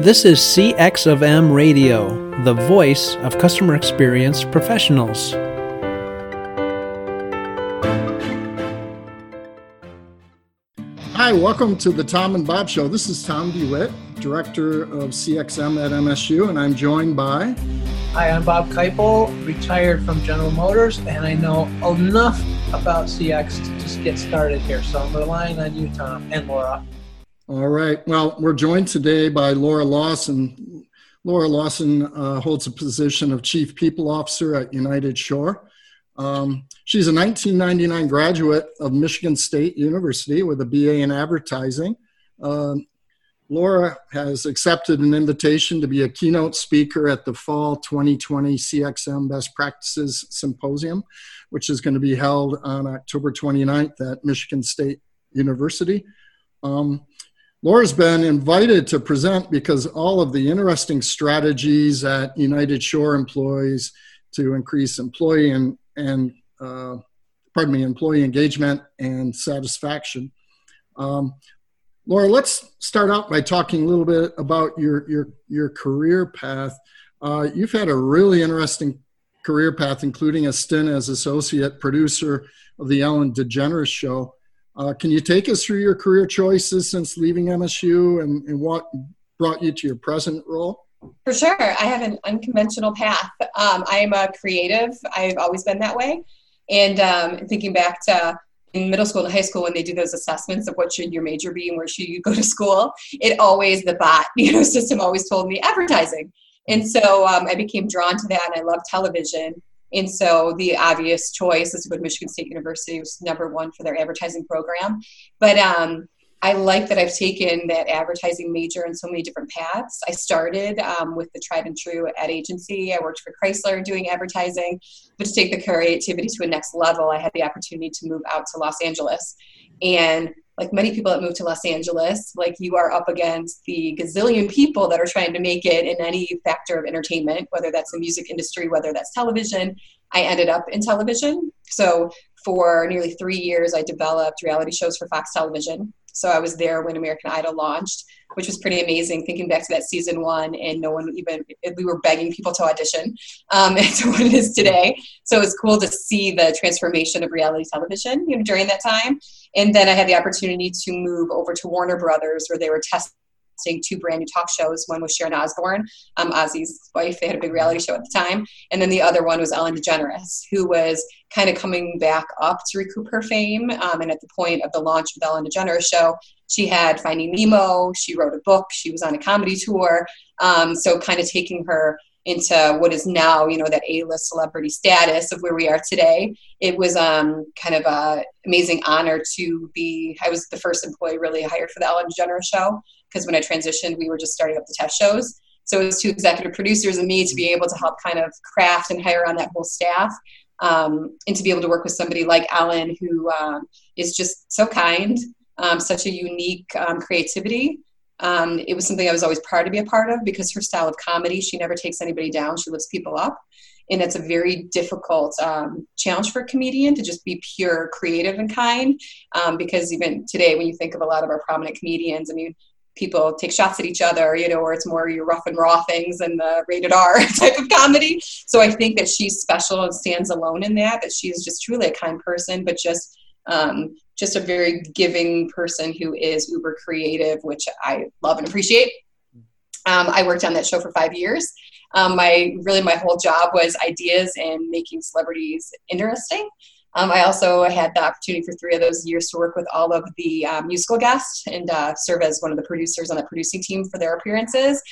This is CX of M Radio, the voice of customer experience professionals. Hi, welcome to the Tom and Bob Show. This is Tom DeWitt, Director of CXM at MSU, and I'm joined by. Hi, I'm Bob Keipel, retired from General Motors, and I know enough about CX to just get started here. So I'm relying on you, Tom, and Laura. All right. Well, we're joined today by Laura Lawson. Laura Lawson uh, holds a position of Chief People Officer at United Shore. Um, she's a 1999 graduate of Michigan State University with a BA in advertising. Uh, Laura has accepted an invitation to be a keynote speaker at the Fall 2020 CXM Best Practices Symposium, which is going to be held on October 29th at Michigan State University. Um, Laura's been invited to present because all of the interesting strategies that United Shore employs to increase employee and, and uh, pardon me, employee engagement and satisfaction. Um, Laura, let's start out by talking a little bit about your your your career path. Uh, you've had a really interesting career path, including a stint as associate producer of the Ellen DeGeneres Show. Uh, can you take us through your career choices since leaving MSU and, and what brought you to your present role? For sure. I have an unconventional path. Um, I am a creative. I've always been that way. And um, thinking back to in middle school and high school when they do those assessments of what should your major be and where should you go to school it always the bot you know system always told me advertising and so um, i became drawn to that and i love television and so the obvious choice is to go to michigan state university it was number one for their advertising program but um, I like that I've taken that advertising major in so many different paths. I started um, with the tried and true ad agency. I worked for Chrysler doing advertising, but to take the creativity to a next level, I had the opportunity to move out to Los Angeles. And like many people that move to Los Angeles, like you are up against the gazillion people that are trying to make it in any factor of entertainment, whether that's the music industry, whether that's television. I ended up in television. So for nearly three years, I developed reality shows for Fox Television. So I was there when American Idol launched, which was pretty amazing. Thinking back to that season one, and no one even we were begging people to audition um, to what it is today. So it was cool to see the transformation of reality television, you know, during that time. And then I had the opportunity to move over to Warner Brothers, where they were testing two brand new talk shows. One was Sharon Osbourne, um, Ozzy's wife. They had a big reality show at the time. And then the other one was Ellen DeGeneres, who was kind of coming back up to recoup her fame. Um, and at the point of the launch of the Ellen DeGeneres show, she had Finding Nemo, she wrote a book, she was on a comedy tour. Um, so kind of taking her into what is now, you know, that A-list celebrity status of where we are today. It was um, kind of an amazing honor to be. I was the first employee really hired for the Ellen DeGeneres show because when I transitioned, we were just starting up the test shows. So it was two executive producers and me to be able to help kind of craft and hire on that whole staff. Um, and to be able to work with somebody like Ellen, who um, is just so kind, um, such a unique um, creativity. Um, it was something I was always proud to be a part of because her style of comedy, she never takes anybody down, she lifts people up. And it's a very difficult um, challenge for a comedian to just be pure creative and kind. because even today, when you think of a lot of our prominent comedians, I mean, people take shots at each other, you know, or it's more your rough and raw things and the rated R type of comedy. So I think that she's special and stands alone in that, that she's just truly a kind person, but just um, just a very giving person who is uber creative, which I love and appreciate. Um, I worked on that show for five years. Um, my really my whole job was ideas and making celebrities interesting. Um, I also had the opportunity for three of those years to work with all of the uh, musical guests and uh, serve as one of the producers on the producing team for their appearances.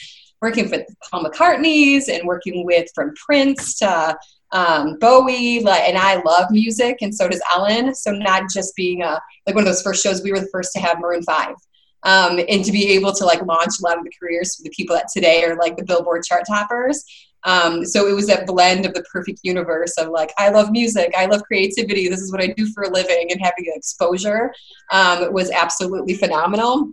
Working with Paul McCartney's and working with from Prince to um, Bowie, and I love music, and so does Ellen. So not just being a like one of those first shows, we were the first to have Maroon Five, um, and to be able to like launch a lot of the careers for the people that today are like the Billboard chart toppers. Um, so it was that blend of the perfect universe of like, I love music, I love creativity, this is what I do for a living, and having exposure um, was absolutely phenomenal.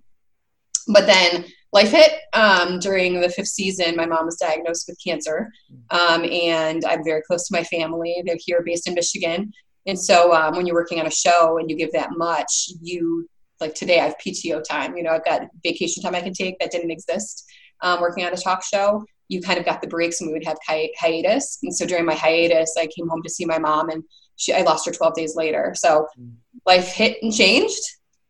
But then life hit um, during the fifth season. My mom was diagnosed with cancer, um, and I'm very close to my family. They're here based in Michigan. And so um, when you're working on a show and you give that much, you like today I have PTO time. You know, I've got vacation time I can take that didn't exist um, working on a talk show, you kind of got the breaks and we would have hi- hiatus. And so during my hiatus, I came home to see my mom and she, I lost her 12 days later. So life hit and changed.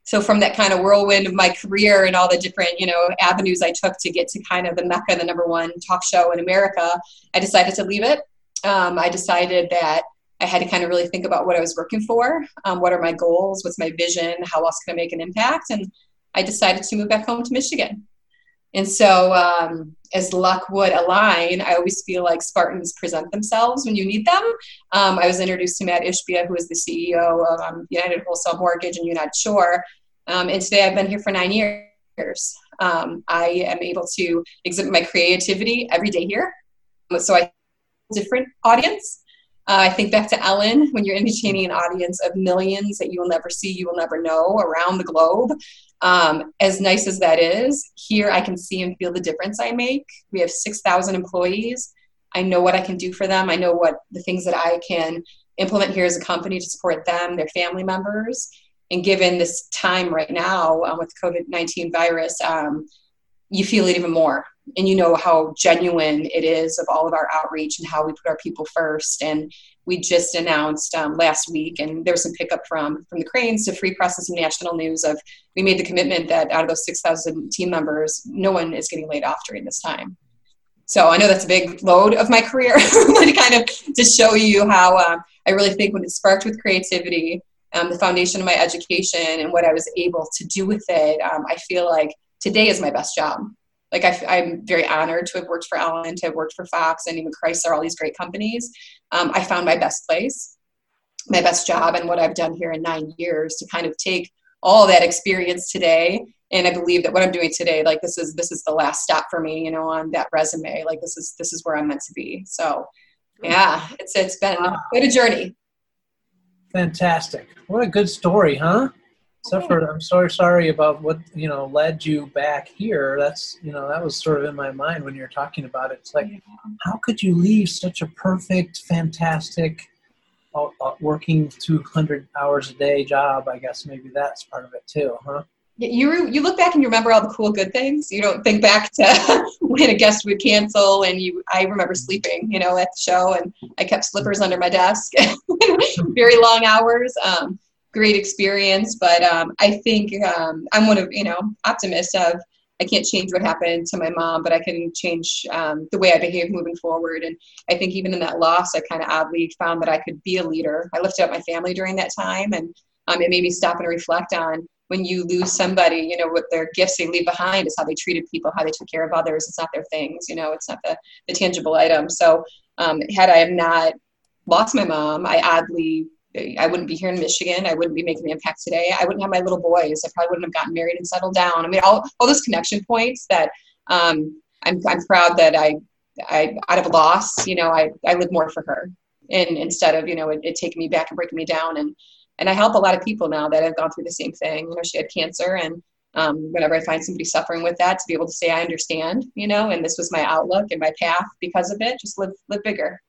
So from that kind of whirlwind of my career and all the different, you know, avenues I took to get to kind of the mecca, the number one talk show in America, I decided to leave it. Um, I decided that I had to kind of really think about what I was working for. Um, what are my goals? What's my vision? How else can I make an impact? And I decided to move back home to Michigan. And so, um, as luck would align, I always feel like Spartans present themselves when you need them. Um, I was introduced to Matt Ishbia, who is the CEO of um, United Wholesale Mortgage and United Shore. Um, and today I've been here for nine years. Um, I am able to exhibit my creativity every day here. So I different audience. Uh, I think back to Ellen when you're entertaining an audience of millions that you will never see, you will never know around the globe. Um, as nice as that is, here I can see and feel the difference I make. We have 6,000 employees. I know what I can do for them. I know what the things that I can implement here as a company to support them, their family members. And given this time right now um, with COVID 19 virus, um, you feel it even more and you know how genuine it is of all of our outreach and how we put our people first. And we just announced um, last week and there was some pickup from from the Crain's to free press and some national news of we made the commitment that out of those 6000 team members no one is getting laid off during this time. So i know that's a big load of my career to kind of to show you how uh, i really think when it sparked with creativity um, the foundation of my education and what i was able to do with it um, i feel like today is my best job like I, am very honored to have worked for Ellen, to have worked for Fox and even Chrysler, all these great companies. Um, I found my best place, my best job, and what I've done here in nine years to kind of take all that experience today. And I believe that what I'm doing today, like this is this is the last stop for me, you know, on that resume. Like this is this is where I'm meant to be. So, yeah, it's it's been quite a journey. Fantastic! What a good story, huh? Suffered. I'm so sorry about what you know led you back here. That's you know that was sort of in my mind when you're talking about it. It's like, yeah. how could you leave such a perfect, fantastic, uh, uh, working 200 hours a day job? I guess maybe that's part of it too, huh? You you look back and you remember all the cool good things. You don't think back to when a guest would cancel, and you. I remember sleeping, you know, at the show, and I kept slippers under my desk, very long hours. Um, great experience. But um, I think um, I'm one of you know optimists of I can't change what happened to my mom, but I can change um, the way I behave moving forward. And I think even in that loss, I kind of oddly found that I could be a leader. I lifted up my family during that time, and um, it made me stop and reflect on when you lose somebody, you know, what their gifts they leave behind is how they treated people, how they took care of others. It's not their things, you know, it's not the, the tangible item. So um, had I have not lost my mom, I oddly I wouldn't be here in Michigan. I wouldn't be making the impact today. I wouldn't have my little boys. I probably wouldn't have gotten married and settled down. I mean, all, all those connection points that um, I'm, I'm proud that I, I, out of loss, you know, I, I live more for her and instead of, you know, it, it taking me back and breaking me down. And, and I help a lot of people now that have gone through the same thing. You know, she had cancer and um, whenever I find somebody suffering with that, to be able to say, I understand, you know, and this was my outlook and my path because of it, just live, live bigger.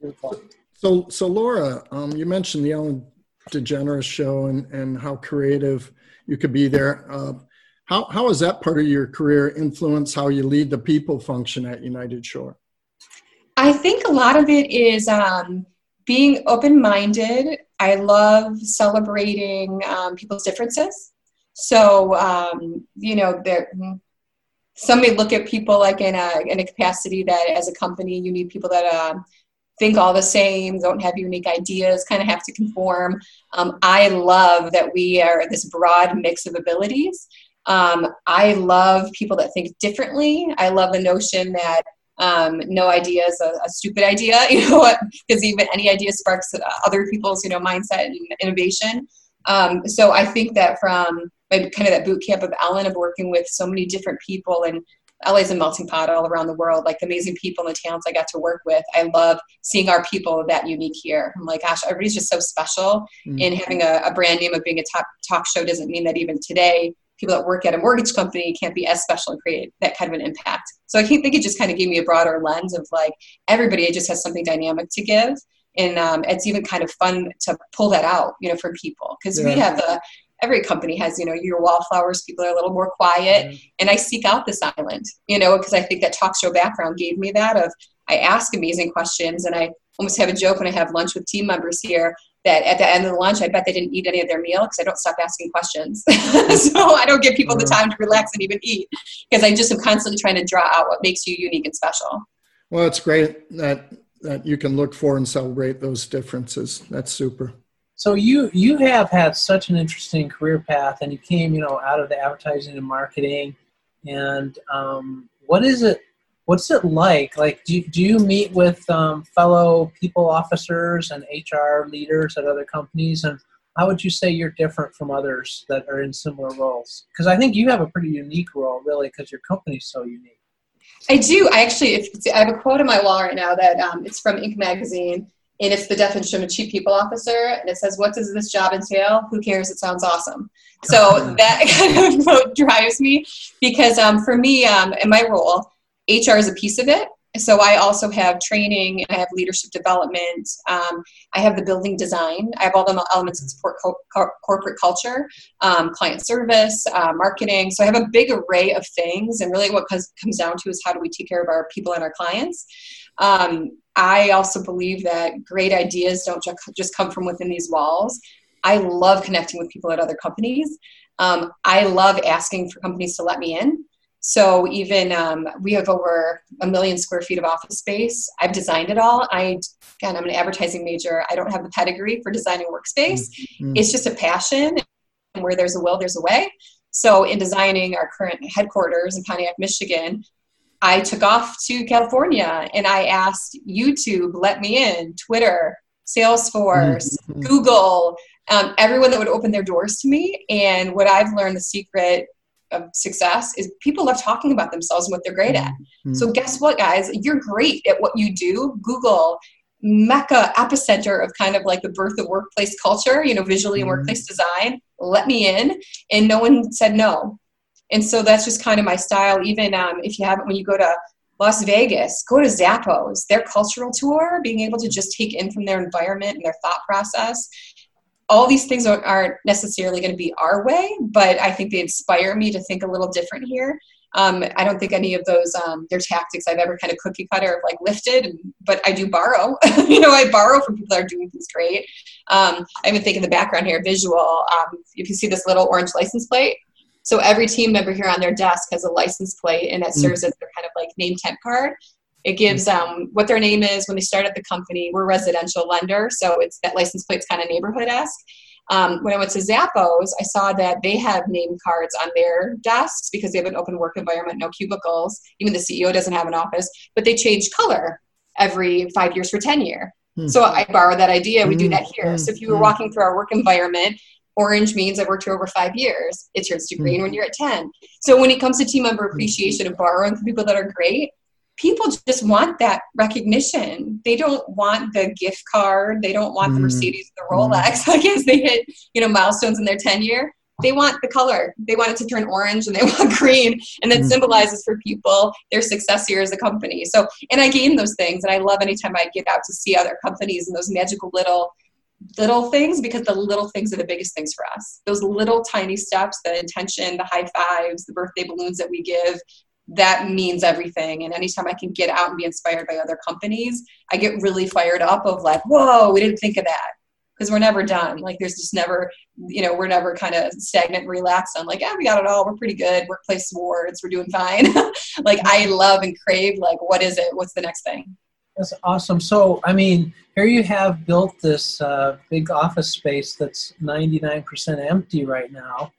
Beautiful. So, so Laura, um, you mentioned the Ellen DeGeneres show and, and how creative you could be there. Uh, how, how has that part of your career influenced how you lead the people function at United Shore? I think a lot of it is um, being open minded. I love celebrating um, people's differences. So, um, you know, there, some may look at people like in a, in a capacity that as a company, you need people that uh, think all the same, don't have unique ideas, kind of have to conform. Um, I love that we are this broad mix of abilities. Um, I love people that think differently. I love the notion that um, no idea is a, a, stupid idea, you know, because even any idea sparks other people's, you know, mindset and innovation. Um, so I think that from kind of that boot camp of Ellen of working with so many different people and LA's a melting pot all around the world. Like the amazing people and the talents I got to work with. I love seeing our people that unique here. I'm like, gosh, everybody's just so special. Mm-hmm. And having a, a, brand name of being a top talk show doesn't mean that even today, people that work at a mortgage company can't be as special and create that kind of an impact. So I think it just kind of gave me a broader lens of like everybody just has something dynamic to give. And um, it's even kind of fun to pull that out, you know, from people because yeah. we have the every company has, you know, your wallflowers. People are a little more quiet, mm-hmm. and I seek out the silent, you know, because I think that talk show background gave me that. Of I ask amazing questions, and I almost have a joke when I have lunch with team members here that at the end of the lunch, I bet they didn't eat any of their meal because I don't stop asking questions. so I don't give people the time to relax and even eat because I just am constantly trying to draw out what makes you unique and special. Well, it's great that that you can look for and celebrate those differences. That's super. So you you have had such an interesting career path, and you came, you know, out of the advertising and marketing. And um, what is it? What's it like? Like, do do you meet with um, fellow people officers and HR leaders at other companies, and how would you say you're different from others that are in similar roles? Because I think you have a pretty unique role, really, because your company's so unique. I do. I actually, if, I have a quote on my wall right now that um, it's from Inc. magazine, and it's the definition of a chief people officer, and it says, "What does this job entail? Who cares? It sounds awesome." So that kind of drives me because um, for me, um, in my role, HR is a piece of it, so I also have training, I have leadership development, um, I have the building design, I have all the elements that support co- co- corporate culture, um, client service, uh, marketing. So I have a big array of things, and really what comes, comes down to is how do we take care of our people and our clients. Um, I also believe that great ideas don't just come from within these walls. I love connecting with people at other companies. Um, I love asking for companies to let me in. So even um, we have over a million square feet of office space. I've designed it all. I again, I'm an advertising major. I don't have the pedigree for designing workspace. Mm-hmm. It's just a passion, and where there's a will, there's a way. So in designing our current headquarters in Pontiac, Michigan, I took off to California and I asked YouTube, let me in, Twitter, Salesforce, mm-hmm. Google, um, everyone that would open their doors to me. And what I've learned, the secret of success is people love talking about themselves and what they're great at. Mm-hmm. So guess what, guys? You're great at what you do. Google, mecca epicenter of kind of like the birth of workplace culture, you know, visually and mm-hmm. workplace design. Let me in, and no one said no. And so that's just kind of my style. Even um, if you haven't, when you go to Las Vegas, go to Zappos, their cultural tour, being able to just take in from their environment and their thought process all these things aren't necessarily going to be our way, but I think they inspire me to think a little different here. Um, I don't think any of those um, their tactics I've ever kind of cookie cutter like lifted, and, but I do borrow. you know, I borrow from people that are doing things great. Um, I even think in the background here, visual. Um, if you see this little orange license plate, so every team member here on their desk has a license plate, and that mm. serves as their kind of like name temp card. It gives um, what their name is when they started at the company. We're a residential lender, so it's that license plate's kind of neighborhood esque. Um, when I went to Zappos, I saw that they have name cards on their desks because they have an open work environment, no cubicles. Even the CEO doesn't have an office, but they change color every five years for tenure. Hmm. So I borrowed that idea. We do that here. Hmm. So if you were hmm. walking through our work environment, orange means I've worked here over five years. It turns to green hmm. when you're at 10. So when it comes to team member appreciation and borrowing from people that are great, people just want that recognition. They don't want the gift card. They don't want the hmm. Mercedes, or the hmm. Rolex. Mm. I guess they hit, you know, milestones in their tenure. They want the color. They want it to turn orange and they want green. And that symbolizes for people their success here as a company. So, and I gain those things. And I love anytime I get out to see other companies and those magical little little things because the little things are the biggest things for us. Those little tiny steps, the intention, the high fives, the birthday balloons that we give, that means everything. And anytime I can get out and be inspired by other companies, I get really fired up of like, whoa, we didn't think of that. Because we're never done. Like there's just never, you know, we're never kind of stagnant and relaxed on like, yeah, we got it all. We're pretty good. Workplace awards, we're doing fine. like I love and crave like, what is it? What's the next thing? That's awesome. So, I mean, here you have built this uh, big office space that's 99% empty right now,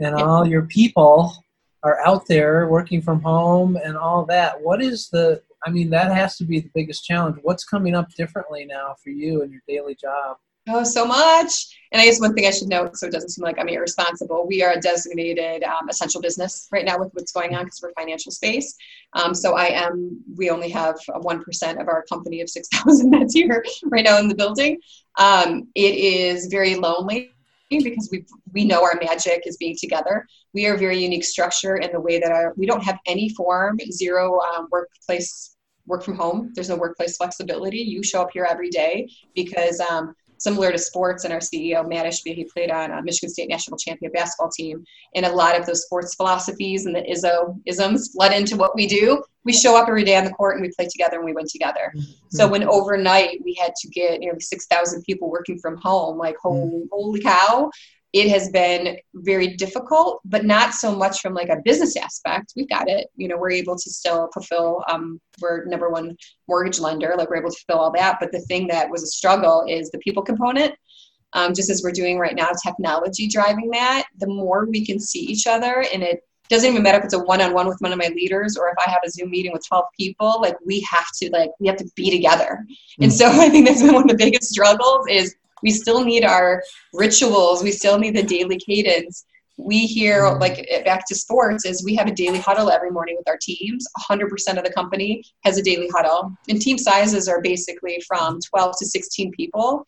and all your people are out there working from home and all that. What is the i mean that has to be the biggest challenge. What's coming up differently now for you in your daily job oh so much and i guess one thing i should note so it doesn't seem like i'm irresponsible we are a designated um, essential business right now with what's going on because we're financial space um, so i am we only have 1% of our company of 6000 that's here right now in the building um, it is very lonely because we we know our magic is being together. We are a very unique structure in the way that our, we don't have any form zero um, workplace work from home. There's no workplace flexibility. You show up here every day because um, similar to sports and our CEO, Matt Ishbia, he played on a Michigan State national champion basketball team. And a lot of those sports philosophies and the Izzo isms led into what we do. We show up every day on the court and we play together and we win together. Mm-hmm. So when overnight we had to get nearly 6,000 people working from home, like, mm-hmm. holy cow, it has been very difficult, but not so much from like a business aspect. We've got it. You know, we're able to still fulfill. Um, we're number one mortgage lender. Like we're able to fulfill all that. But the thing that was a struggle is the people component. Um, just as we're doing right now, technology driving that. The more we can see each other, and it doesn't even matter if it's a one-on-one with one of my leaders or if I have a Zoom meeting with 12 people. Like we have to like we have to be together. Mm-hmm. And so I think that's been one of the biggest struggles is we still need our rituals we still need the daily cadence. We hear mm-hmm. like back to sports is we have a daily huddle every morning with our teams. 100% of the company has a daily huddle. And team sizes are basically from 12 to 16 people.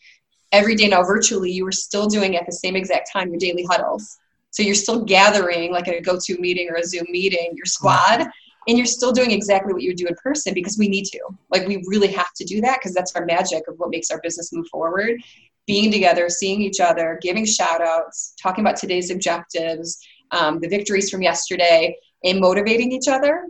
Every day now virtually you are still doing at the same exact time your daily huddles. So you're still gathering like a GoToMeeting or a zoom meeting your squad and you're still doing exactly what you would do in person because we need to. Like we really have to do that because that's our magic of what makes our business move forward being together, seeing each other, giving shout outs, talking about today's objectives, um, the victories from yesterday, and motivating each other.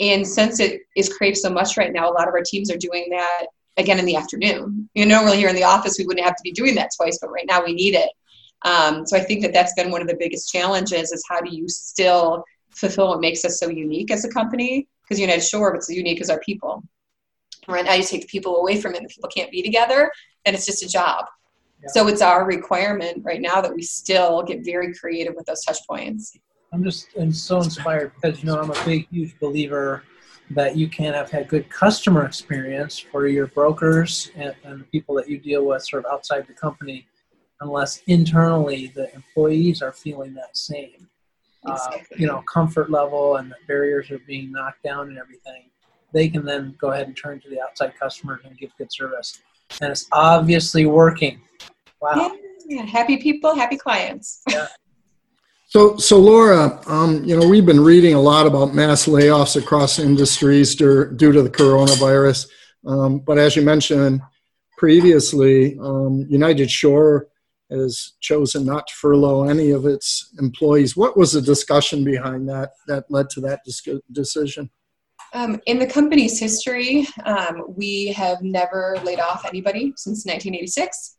And since it is craved so much right now, a lot of our teams are doing that again in the afternoon. You know, normally here in the office, we wouldn't have to be doing that twice, but right now we need it. Um, so I think that that's been one of the biggest challenges is how do you still fulfill what makes us so unique as a company? Because United Shore, what's unique is our people. Right now, you take the people away from it, and people can't be together, and it's just a job. So it's our requirement right now that we still get very creative with those touch points. I'm just I'm so inspired because you know I'm a big huge believer that you can't have had good customer experience for your brokers and, and the people that you deal with sort of outside the company unless internally the employees are feeling that same exactly. uh, you know comfort level and the barriers are being knocked down and everything they can then go ahead and turn to the outside customers and give good service and it's obviously working Wow. Yeah, happy people, happy clients. Yeah. So, so Laura, um, you know, we've been reading a lot about mass layoffs across industries due, due to the coronavirus. Um, but as you mentioned previously, um, United Shore has chosen not to furlough any of its employees. What was the discussion behind that that led to that decision? Um, in the company's history, um, we have never laid off anybody since 1986.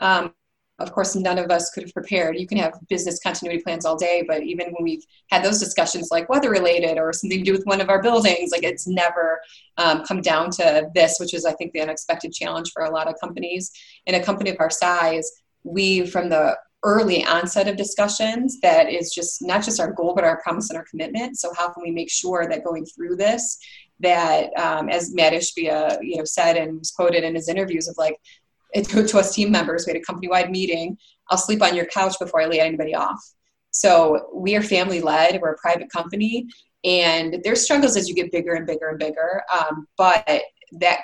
Um, of course, none of us could have prepared. You can have business continuity plans all day, but even when we've had those discussions, like weather related or something to do with one of our buildings, like it's never um, come down to this, which is, I think, the unexpected challenge for a lot of companies. In a company of our size, we, from the early onset of discussions, that is just not just our goal, but our promise and our commitment. So, how can we make sure that going through this, that um, as Matt Ishbia, you know, said and was quoted in his interviews of like, to, to us team members. We had a company wide meeting. I'll sleep on your couch before I lay anybody off. So we are family led. We're a private company, and there's struggles as you get bigger and bigger and bigger. Um, but that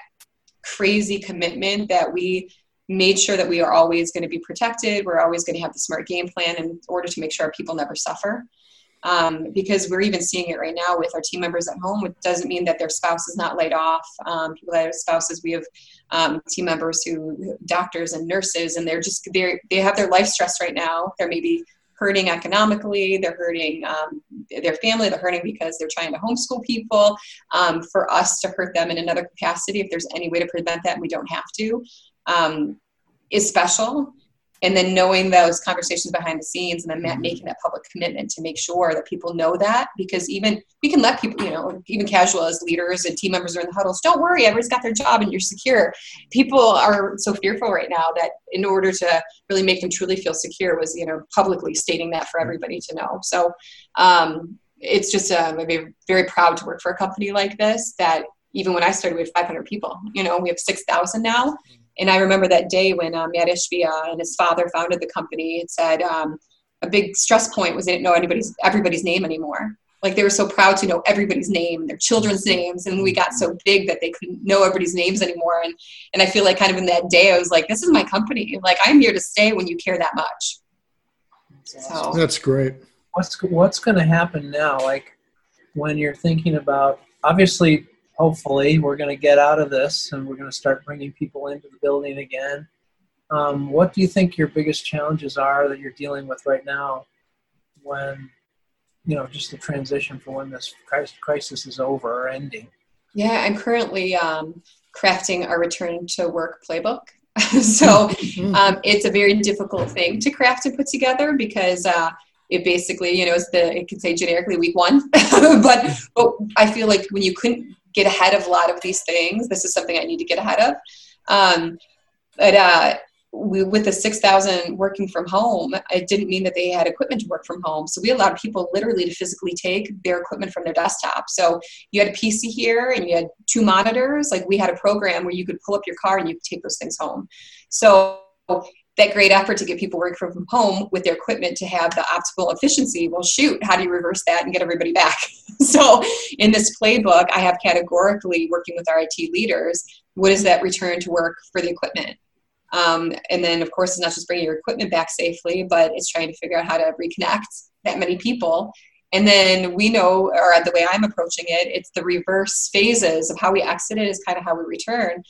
crazy commitment that we made sure that we are always going to be protected. We're always going to have the smart game plan in order to make sure our people never suffer um, because we're even seeing it right now with our team members at home. It doesn't mean that their spouse is not laid off. Um, people that have spouses, we have um, team members who, doctors and nurses, and they're just they they have their life stress right now. They're maybe hurting economically. They're hurting um, their family. They're hurting because they're trying to homeschool people. Um, for us to hurt them in another capacity, if there's any way to prevent that, and we don't have to, um, is special and then knowing those conversations behind the scenes and then mm-hmm. making that public commitment to make sure that people know that because even we can let people you know even casual as leaders and team members are in the huddles don't worry everybody's got their job and you're secure. People are so fearful right now that in order to really make them truly feel secure was you know publicly stating that for everybody to know. So um, it's just um, i'd be very proud to work for a company like this that even when i started we had 500 people you know we have 6000 now and I remember that day when um, Matt Ishbia and his father founded the company. It said um, a big stress point was they didn't know anybody's everybody's name anymore. Like they were so proud to know everybody's name, their children's names, and we got so big that they couldn't know everybody's names anymore. And and I feel like kind of in that day, I was like, this is my company. Like I'm here to stay when you care that much. So that's great. What's what's going to happen now? Like when you're thinking about obviously hopefully we're going to get out of this and we're going to start bringing people into the building again Um, what do you think your biggest challenges are that you're dealing with right now when, you know, just the transition for when this crisis is over or ending? Yeah, I'm currently um, crafting our return to work playbook. so mm-hmm. um, it's a very difficult thing to craft and put together because uh, it basically, you know, it's the it could say generically week one, but but I feel like when you couldn't get ahead of a lot of these things, this is something I need to get ahead of. Um, but uh, we, with the 6,000 working from home, it didn't mean that they had equipment to work from home. So we allowed people literally to physically take their equipment from their desktop. So you had a PC here and you had two monitors. Like we had a program where you could pull up your car and you could take those things home. So that great effort to get people working from home with their equipment to have the optimal efficiency. Well, shoot, how do you reverse that and get everybody back? so in this playbook, I have categorically working with our IT leaders. What is that return to work for the equipment? Um, and then, of course, it's not just bringing your equipment back safely, but it's trying to figure out how to reconnect that many people. And then we know, or the way I'm approaching it, it's the reverse phases of how we exit it is kind of how we return.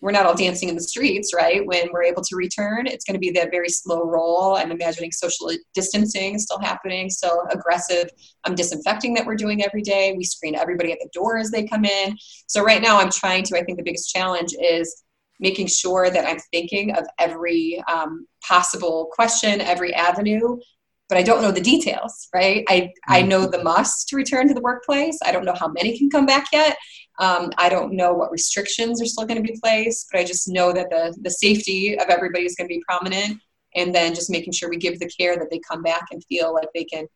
We're not all dancing in the streets, right? When we're able to return, it's going to be that very slow roll. I'm imagining social distancing still happening, still aggressive um, disinfecting that we're doing every day. We screen everybody at the door as they come in. So, right now, I'm trying to, I think the biggest challenge is making sure that I'm thinking of every um, possible question, every avenue, but I don't know the details, right? I, I mm-hmm. know the must to return to the workplace. I don't know how many can come back yet. Um, I don't know what restrictions are still going to be placed, but I just know that the, the safety of everybody is going to be prominent. And then just making sure we give the care that they come back and feel like they can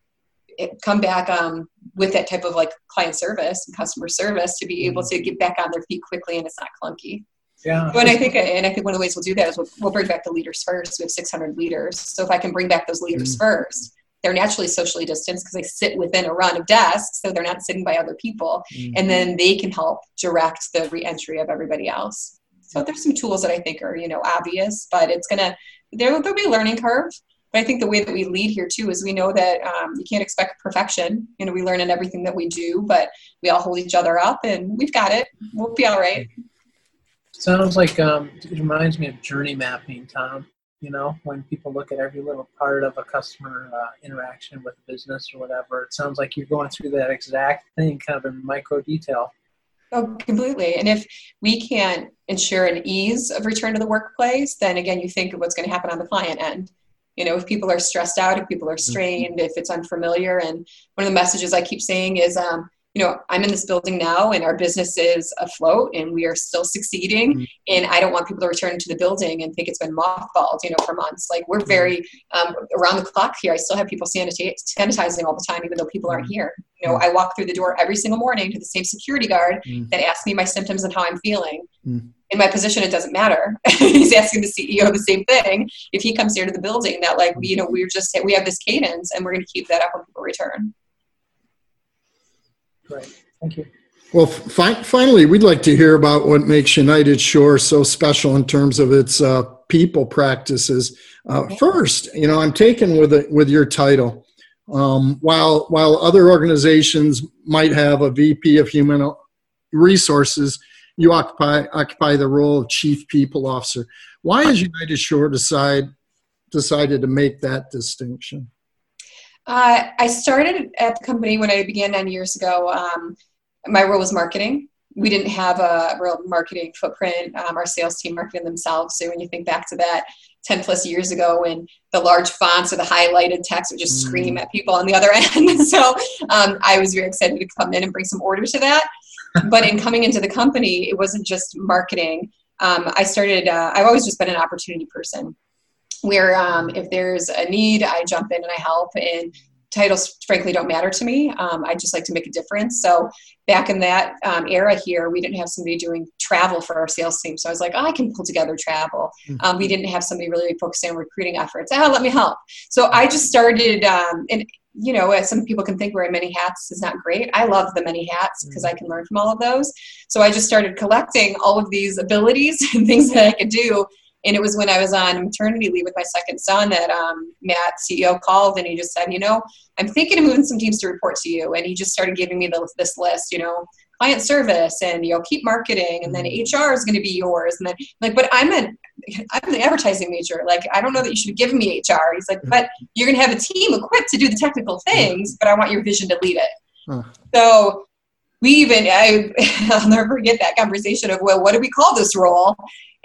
eh, come back um, with that type of like client service and customer service to be able mm-hmm. to get back on their feet quickly and it's not clunky. Yeah. And I think, and I think one of the ways we'll do that is we'll, we'll bring back the leaders first. We have 600 leaders. So if I can bring back those leaders mm. first, they're naturally socially distanced because they sit within a run of desks, so they're not sitting by other people, mm. and then they can help direct the reentry of everybody else. So there's some tools that I think are you know obvious, but it's gonna there there'll be a learning curve. But I think the way that we lead here too is we know that um, you can't expect perfection. You know, we learn in everything that we do, but we all hold each other up, and we've got it. We'll be all right. Sounds like um, it reminds me of journey mapping, Tom. You know, when people look at every little part of a customer uh, interaction with a business or whatever, it sounds like you're going through that exact thing, kind of in micro detail. Oh, completely. And if we can't ensure an ease of return to the workplace, then again, you think of what's going to happen on the client end. You know, if people are stressed out, if people are mm-hmm. strained, if it's unfamiliar. And one of the messages I keep saying is, um, you know, I'm in this building now and our business is afloat and we are still succeeding. Mm-hmm. And I don't want people to return to the building and think it's been mothballed, you know, for months. Like we're very um, around the clock here. I still have people sanitizing all the time, even though people aren't mm-hmm. here. You know, mm-hmm. I walk through the door every single morning to the same security guard mm. that asks me my symptoms and how I'm feeling. Mm. In my position, it doesn't matter. He's asking the CEO the same thing. If he comes here to the building, that like, you know, we're just, we have this cadence and we're going to keep that up when people return. Great. Thank you. Well, fi- finally, we'd like to hear about what makes United Shore so special in terms of its uh, people practices. Uh, first, you know, I'm taken with it with your title. Um, while while other organizations might have a VP of Human Resources, you occupy occupy the role of Chief People Officer. Why has United Shore decide decided to make that distinction? Uh, I started at the company when I began nine years ago. Um, my role was marketing. We didn't have a real marketing footprint. Um, our sales team marketed themselves. So when you think back to that 10 plus years ago when the large fonts or the highlighted text would just mm. scream at people on the other end. so um, I was very excited to come in and bring some order to that. but in coming into the company, it wasn't just marketing. Um, I started, uh, I've always just been an opportunity person where um, if there's a need, I jump in and I help. And titles, frankly, don't matter to me. Um, I just like to make a difference. So back in that um, era here, we didn't have somebody doing travel for our sales team. So I was like, oh, I can pull together travel. Mm-hmm. Um, we didn't have somebody really focusing on recruiting efforts. Oh, let me help. So I just started, um, and you know, some people can think wearing many hats is not great. I love the many hats because mm-hmm. I can learn from all of those. So I just started collecting all of these abilities and things that I could do And it was when I was on maternity leave with my second son that um, Matt, CEO, called and he just said, you know, I'm thinking of moving some teams to report to you. And he just started giving me the, this list, you know, client service and you know keep marketing and then mm-hmm. hr is going to be yours and then like but i'm an i'm an advertising major like i don't know that you should be giving me hr he's like but you're going to have a team equipped to do the technical things but i want your vision to lead it huh. so we even I, i'll never forget that conversation of well what do we call this role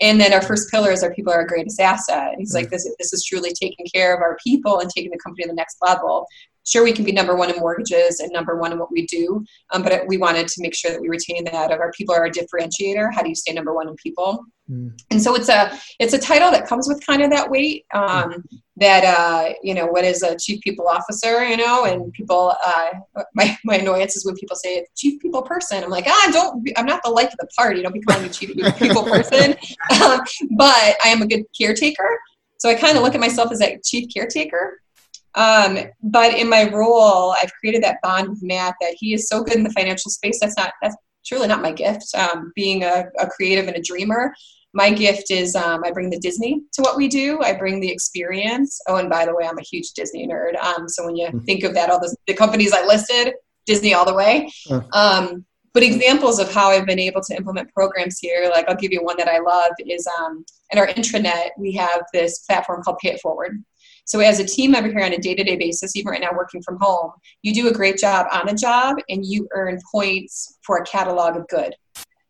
and then our first pillar is our people are our greatest asset. And he's like, this, this is truly taking care of our people and taking the company to the next level sure we can be number one in mortgages and number one in what we do um, but we wanted to make sure that we retain that of our people are a differentiator how do you stay number one in people mm. and so it's a it's a title that comes with kind of that weight um, mm. That uh, you know what is a chief people officer you know and people uh, my, my annoyance is when people say chief people person i'm like ah don't i'm not the life of the party don't be calling me chief people person um, but i am a good caretaker so i kind of look at myself as that chief caretaker um, but in my role, I've created that bond with Matt that he is so good in the financial space. That's not that's truly not my gift. Um, being a, a, creative and a dreamer, my gift is um, I bring the Disney to what we do. I bring the experience. Oh, and by the way, I'm a huge Disney nerd. Um, so when you mm-hmm. think of that, all the, the companies I listed, Disney all the way. Um, but examples of how I've been able to implement programs here, like I'll give you one that I love is um, in our intranet, we have this platform called Pay It Forward. So as a team member here on a day-to-day basis, even right now working from home, you do a great job on a job and you earn points for a catalog of good.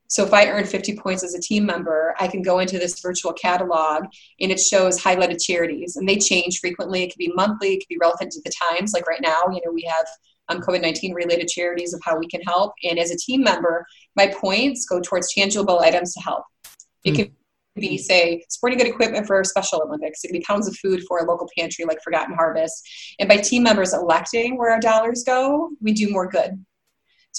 So if I earn 50 points as a team member, I can go into this virtual catalog and it shows highlighted charities and they change frequently. It could be monthly, it could be relevant to the times. Like right now, you know, we have um, COVID-19 related charities of how we can help. And as a team member, my points go towards tangible items to help. It can be say sporting good equipment for special olympics it could be pounds of food for a local pantry like forgotten harvest and by team members electing where our dollars go we do more good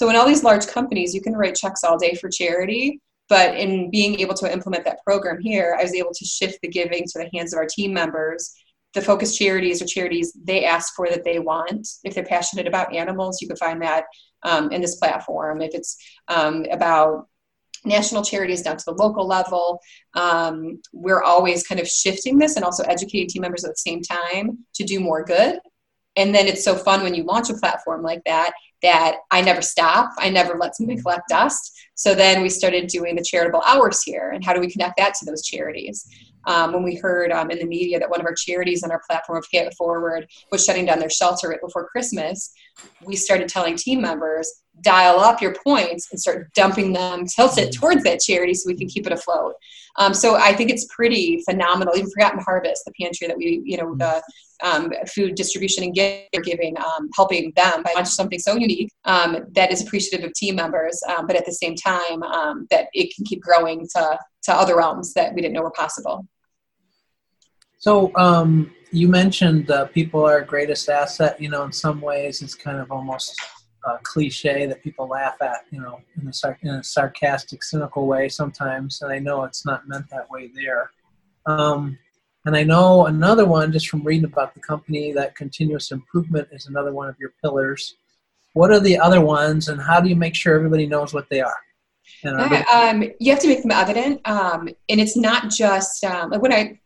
so in all these large companies you can write checks all day for charity but in being able to implement that program here i was able to shift the giving to the hands of our team members the focus charities or charities they ask for that they want if they're passionate about animals you can find that um, in this platform if it's um, about national charities down to the local level. Um, we're always kind of shifting this and also educating team members at the same time to do more good. And then it's so fun when you launch a platform like that that I never stop. I never let somebody collect dust. So then we started doing the charitable hours here. And how do we connect that to those charities? Um, when we heard um, in the media that one of our charities on our platform of Pay It Forward was shutting down their shelter right before Christmas, we started telling team members dial up your points and start dumping them, tilt it towards that charity so we can keep it afloat. Um, so I think it's pretty phenomenal. Even Forgotten Harvest, the pantry that we, you know, the um, food distribution and giving, um, helping them by launching something so unique um, that is appreciative of team members, um, but at the same time um, that it can keep growing to, to other realms that we didn't know were possible. So you mentioned uh, people are our greatest asset. You know, in some ways, it's kind of almost uh, cliche that people laugh at, you know, in a, sar- in a, sarcastic, cynical way sometimes, and I know it's not meant that way there. Um, and I know another one, just from reading about the company, that continuous improvement is another one of your pillars. What are the other ones, and how do you make sure everybody knows what they are? um, you have to make them evident, um, and it's not just um, like when I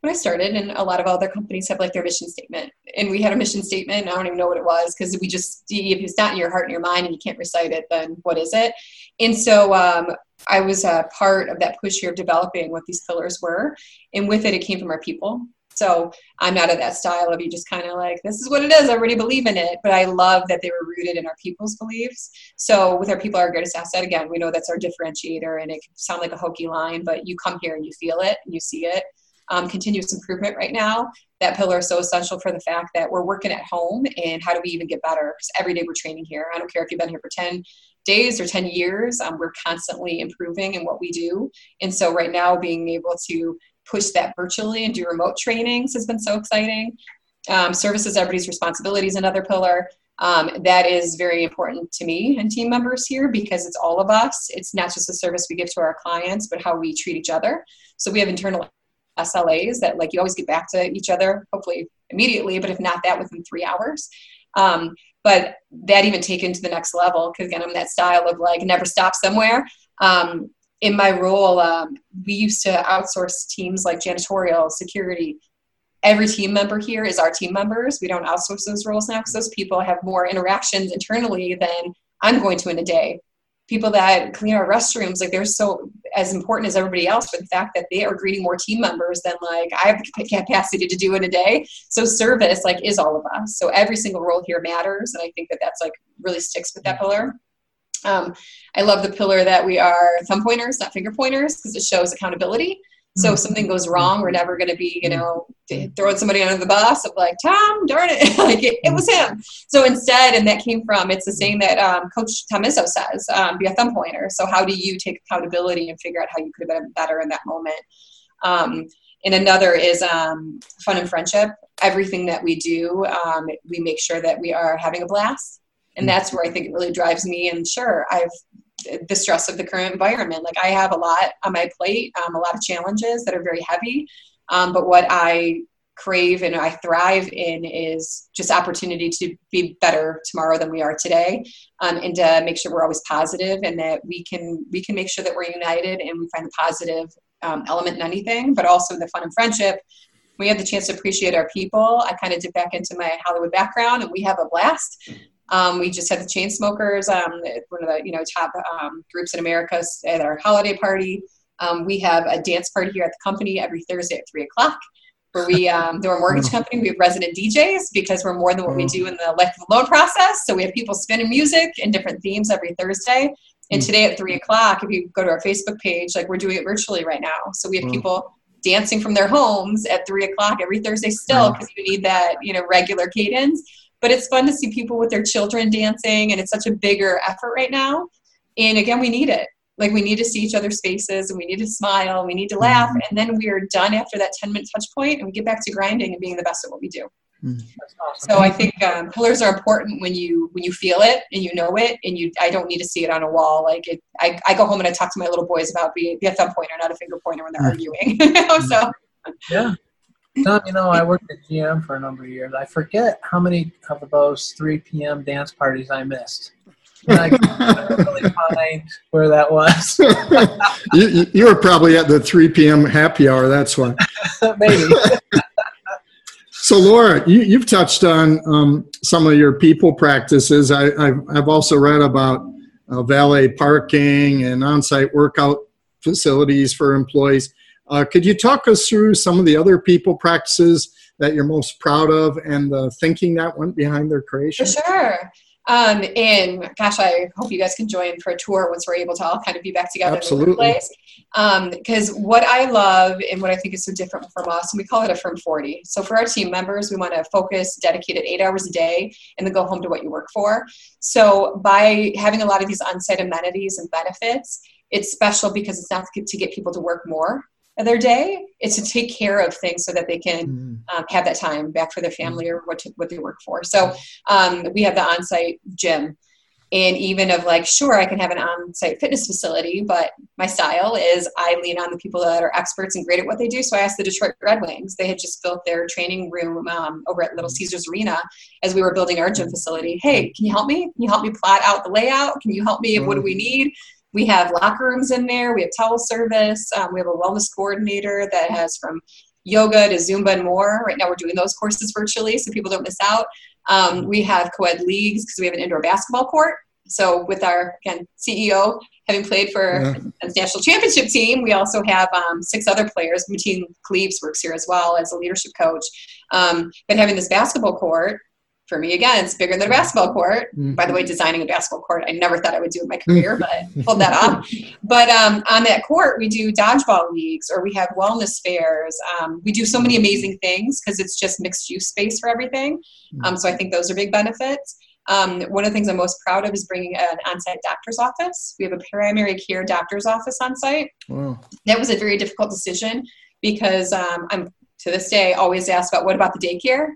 when I started, and a lot of other companies have like their mission statement, and we had a mission statement. I don't even know what it was because we just if it's not in your heart and your mind and you can't recite it, then what is it? And so um, I was a part of that push here of developing what these pillars were, and with it, it came from our people. So I'm not of that style of you just kind of like, this is what it is. I already believe in it. But I love that they were rooted in our people's beliefs. So with our people, our greatest asset, again, we know that's our differentiator and it can sound like a hokey line, but you come here and you feel it and you see it um, continuous improvement right now. That pillar is so essential for the fact that we're working at home and how do we even get better? Because every day we're training here. I don't care if you've been here for 10 days or 10 years, um, we're constantly improving in what we do. And so right now, being able to push that virtually and do remote trainings has been so exciting. Um, services everybody's responsibilities another pillar um, that is very important to me and team members here because it's all of us it's not just the service we give to our clients but how we treat each other so we have internal SLAs that like you always get back to each other, hopefully immediately, but if not that within three hours. Um, but that even taken to the next level, because again, I'm that style of like never stop somewhere. Um, in my role, um, we used to outsource teams like janitorial, security. Every team member here is our team members. We don't outsource those roles now because those people have more interactions internally than I'm going to in a day people that clean our restrooms like they're so as important as everybody else but the fact that they are greeting more team members than like i have the capacity to do in a day. So service like is all of us. So every single role here matters and i think that that's like really sticks with that pillar. Um, i love the pillar that we are thumb pointers not finger pointers because it shows accountability so if something goes wrong, we're never going to be, you know, throwing somebody under the bus of like, Tom, darn it, like it, it, was him. So instead, and that came from, it's the saying that um, Coach Tom Izzo says, um, be a thumb pointer. So how do you take accountability and figure out how you could have been better in that moment? Um, and another is um, fun and friendship. Everything that we do, um, we make sure that we are having a blast. And that's where I think it really drives me. And sure, I've the stress of the current environment. Like I have a lot on my plate, um, a lot of challenges that are very heavy. Um, but what I crave and I thrive in is just opportunity to be better tomorrow than we are today, um, and to make sure we're always positive and that we can we can make sure that we're united and we find the positive um, element in anything, but also the fun and friendship. We have the chance to appreciate our people. I kind of dip back into my Hollywood background, and we have a blast. Um, we just had the Chainsmokers, um, one of the you know top um, groups in America at our holiday party. Um, we have a dance party here at the company every Thursday at three o'clock. Where we, um, they're a mortgage company. We have resident DJs because we're more than what we do in the life of the loan process. So we have people spinning music and different themes every Thursday. And today at three o'clock, if you go to our Facebook page, like we're doing it virtually right now. So we have people dancing from their homes at three o'clock every Thursday still because you need that, you know, regular cadence but it's fun to see people with their children dancing and it's such a bigger effort right now and again we need it like we need to see each other's faces and we need to smile and we need to laugh mm-hmm. and then we are done after that 10 minute touch point and we get back to grinding and being the best at what we do mm-hmm. awesome. so i think um, pillars are important when you when you feel it and you know it and you i don't need to see it on a wall like it i, I go home and i talk to my little boys about be, be a thumb pointer not a finger pointer when they're mm-hmm. arguing you know so yeah Tom, you know, I worked at GM for a number of years. I forget how many of those 3 p.m. dance parties I missed. And I really find where that was. you, you were probably at the 3 p.m. happy hour, that's why. Maybe. so, Laura, you, have touched on um, some of your people practices. I, have also read about uh, valet parking and on site workout facilities for employees. Uh, could you talk us through some of the other people practices that you're most proud of and the thinking that went behind their creation? For sure. Um, and gosh, I hope you guys can join for a tour once we're able to all kind of be back together Absolutely. in one place. Because um, what I love and what I think is so different from us, and we call it a firm 40. So for our team members, we want to focus, dedicated eight hours a day, and then go home to what you work for. So by having a lot of these on-site amenities and benefits, it's special because it's not to get people to work more their day it's to take care of things so that they can mm. um, have that time back for their family or what to, what they work for. So um, we have the on-site gym, and even of like, sure, I can have an on-site fitness facility, but my style is I lean on the people that are experts and great at what they do. So I asked the Detroit Red Wings. They had just built their training room um, over at Little Caesars Arena as we were building our gym facility. Hey, can you help me? Can you help me plot out the layout? Can you help me? What do we need? We have locker rooms in there. We have towel service. Um, we have a wellness coordinator that has from yoga to Zumba and more. Right now, we're doing those courses virtually so people don't miss out. Um, we have co-ed leagues because we have an indoor basketball court. So with our again CEO having played for yeah. a national championship team, we also have um, six other players. Mateen Cleaves works here as well as a leadership coach. Um, but having this basketball court for me again it's bigger than a basketball court. Mm-hmm. by the way designing a basketball court i never thought i would do in my career but pulled that off. But um, on that court we do dodgeball leagues or we have wellness fairs. Um, we do so many amazing things because it's just mixed use space for everything. Um, so i think those are big benefits. Um, one of the things i'm most proud of is bringing an on-site doctor's office. We have a primary care doctor's office on site. Wow. that was a very difficult decision because um, i'm to this day always asked about what about the daycare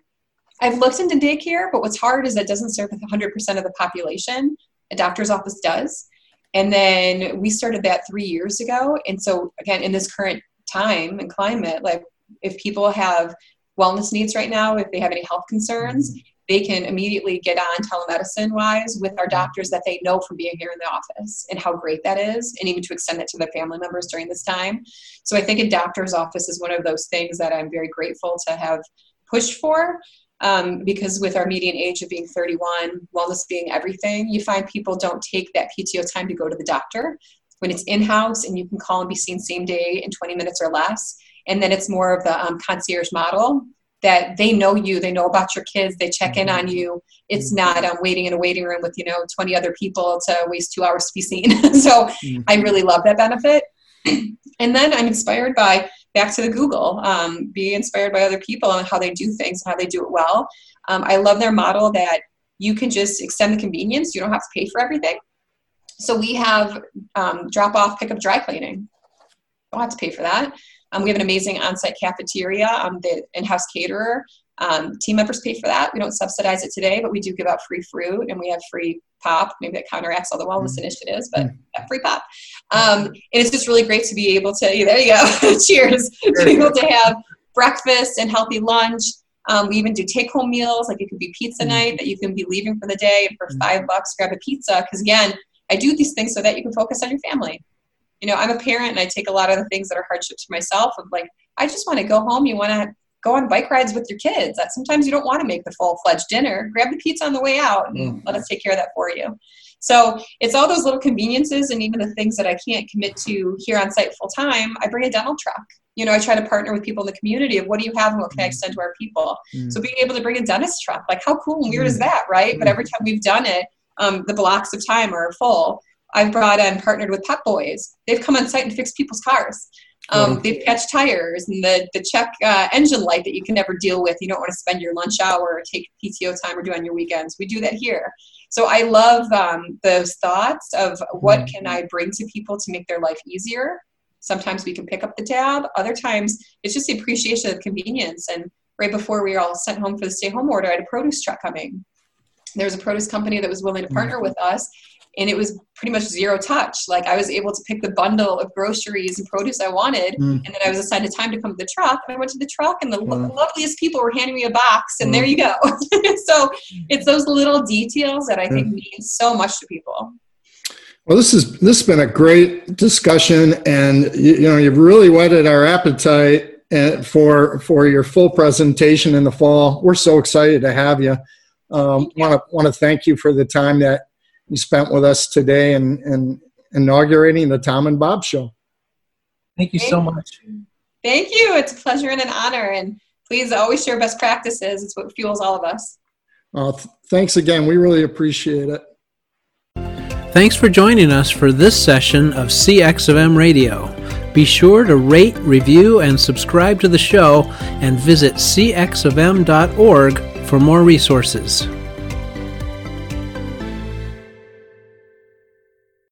I've looked into daycare, but what's hard is it doesn't serve 100% of the population. A doctor's office does. And then we started that three years ago. And so, again, in this current time and climate, like if people have wellness needs right now, if they have any health concerns, mm-hmm. they can immediately get on telemedicine wise with our doctors that they know from being here in the office and how great that is, and even to extend it to their family members during this time. So I think a doctor's office is one of those things that I'm very grateful to have pushed for. Um, because with our median age of being 31, wellness being everything, you find people don't take that PTO time to go to the doctor. When it's in house and you can call and be seen same day in 20 minutes or less, and then it's more of the um, concierge model that they know you, they know about your kids, they check in on you. It's mm-hmm. not um, waiting in a waiting room with you know 20 other people to waste two hours to be seen. so mm-hmm. I really love that benefit. and then I'm inspired by back to the Google, um, being inspired by other people and how they do things how they do it well. Um, I love their model that you can just extend the convenience. You don't have to pay for everything. So we have um, drop off, pick up dry cleaning. Don't have to pay for that. Um, we have an amazing on-site cafeteria. Um, the in-house caterer. Um, team members pay for that. We don't subsidize it today, but we do give out free fruit and we have free pop. Maybe that counteracts all the wellness mm. initiatives, but mm. free pop. Um, and it's just really great to be able to. There you go. Cheers. to be able to have breakfast and healthy lunch. Um, we even do take-home meals, like it could be pizza mm. night that you can be leaving for the day, and for mm. five bucks, grab a pizza. Because again, I do these things so that you can focus on your family you know, I'm a parent and I take a lot of the things that are hardships for myself of like, I just want to go home. You want to go on bike rides with your kids. That sometimes you don't want to make the full fledged dinner. Grab the pizza on the way out and mm. let us take care of that for you. So it's all those little conveniences and even the things that I can't commit to here on site full time. I bring a dental truck. You know, I try to partner with people in the community of what do you have and what can I mm. extend to our people. Mm. So being able to bring a dentist truck, like how cool and weird mm. is that, right? But mm. every time we've done it, um, the blocks of time are full. I've brought and partnered with Pep Boys. They've come on site and fixed people's cars. Um, they've patched tires and the, the check uh, engine light that you can never deal with. You don't want to spend your lunch hour or take PTO time or do on your weekends. We do that here. So I love um, those thoughts of what mm-hmm. can I bring to people to make their life easier. Sometimes we can pick up the tab. Other times it's just the appreciation of convenience. And right before we were all sent home for the stay home order, I had a produce truck coming. There was a produce company that was willing to partner mm-hmm. with us and it was pretty much zero touch. Like I was able to pick the bundle of groceries and produce I wanted, mm. and then I was assigned a time to come to the truck. And I went to the truck, and the mm. lo- loveliest people were handing me a box, and mm. there you go. so it's those little details that I think mean so much to people. Well, this is this has been a great discussion, and you, you know you've really whetted our appetite uh, for for your full presentation in the fall. We're so excited to have you. Um, want to want to thank you for the time that you spent with us today and, and inaugurating the Tom and Bob Show. Thank you so much. Thank you. It's a pleasure and an honor. And please always share best practices. It's what fuels all of us. Uh, th- thanks again. We really appreciate it. Thanks for joining us for this session of CX of M Radio. Be sure to rate, review, and subscribe to the show and visit cxofm.org for more resources.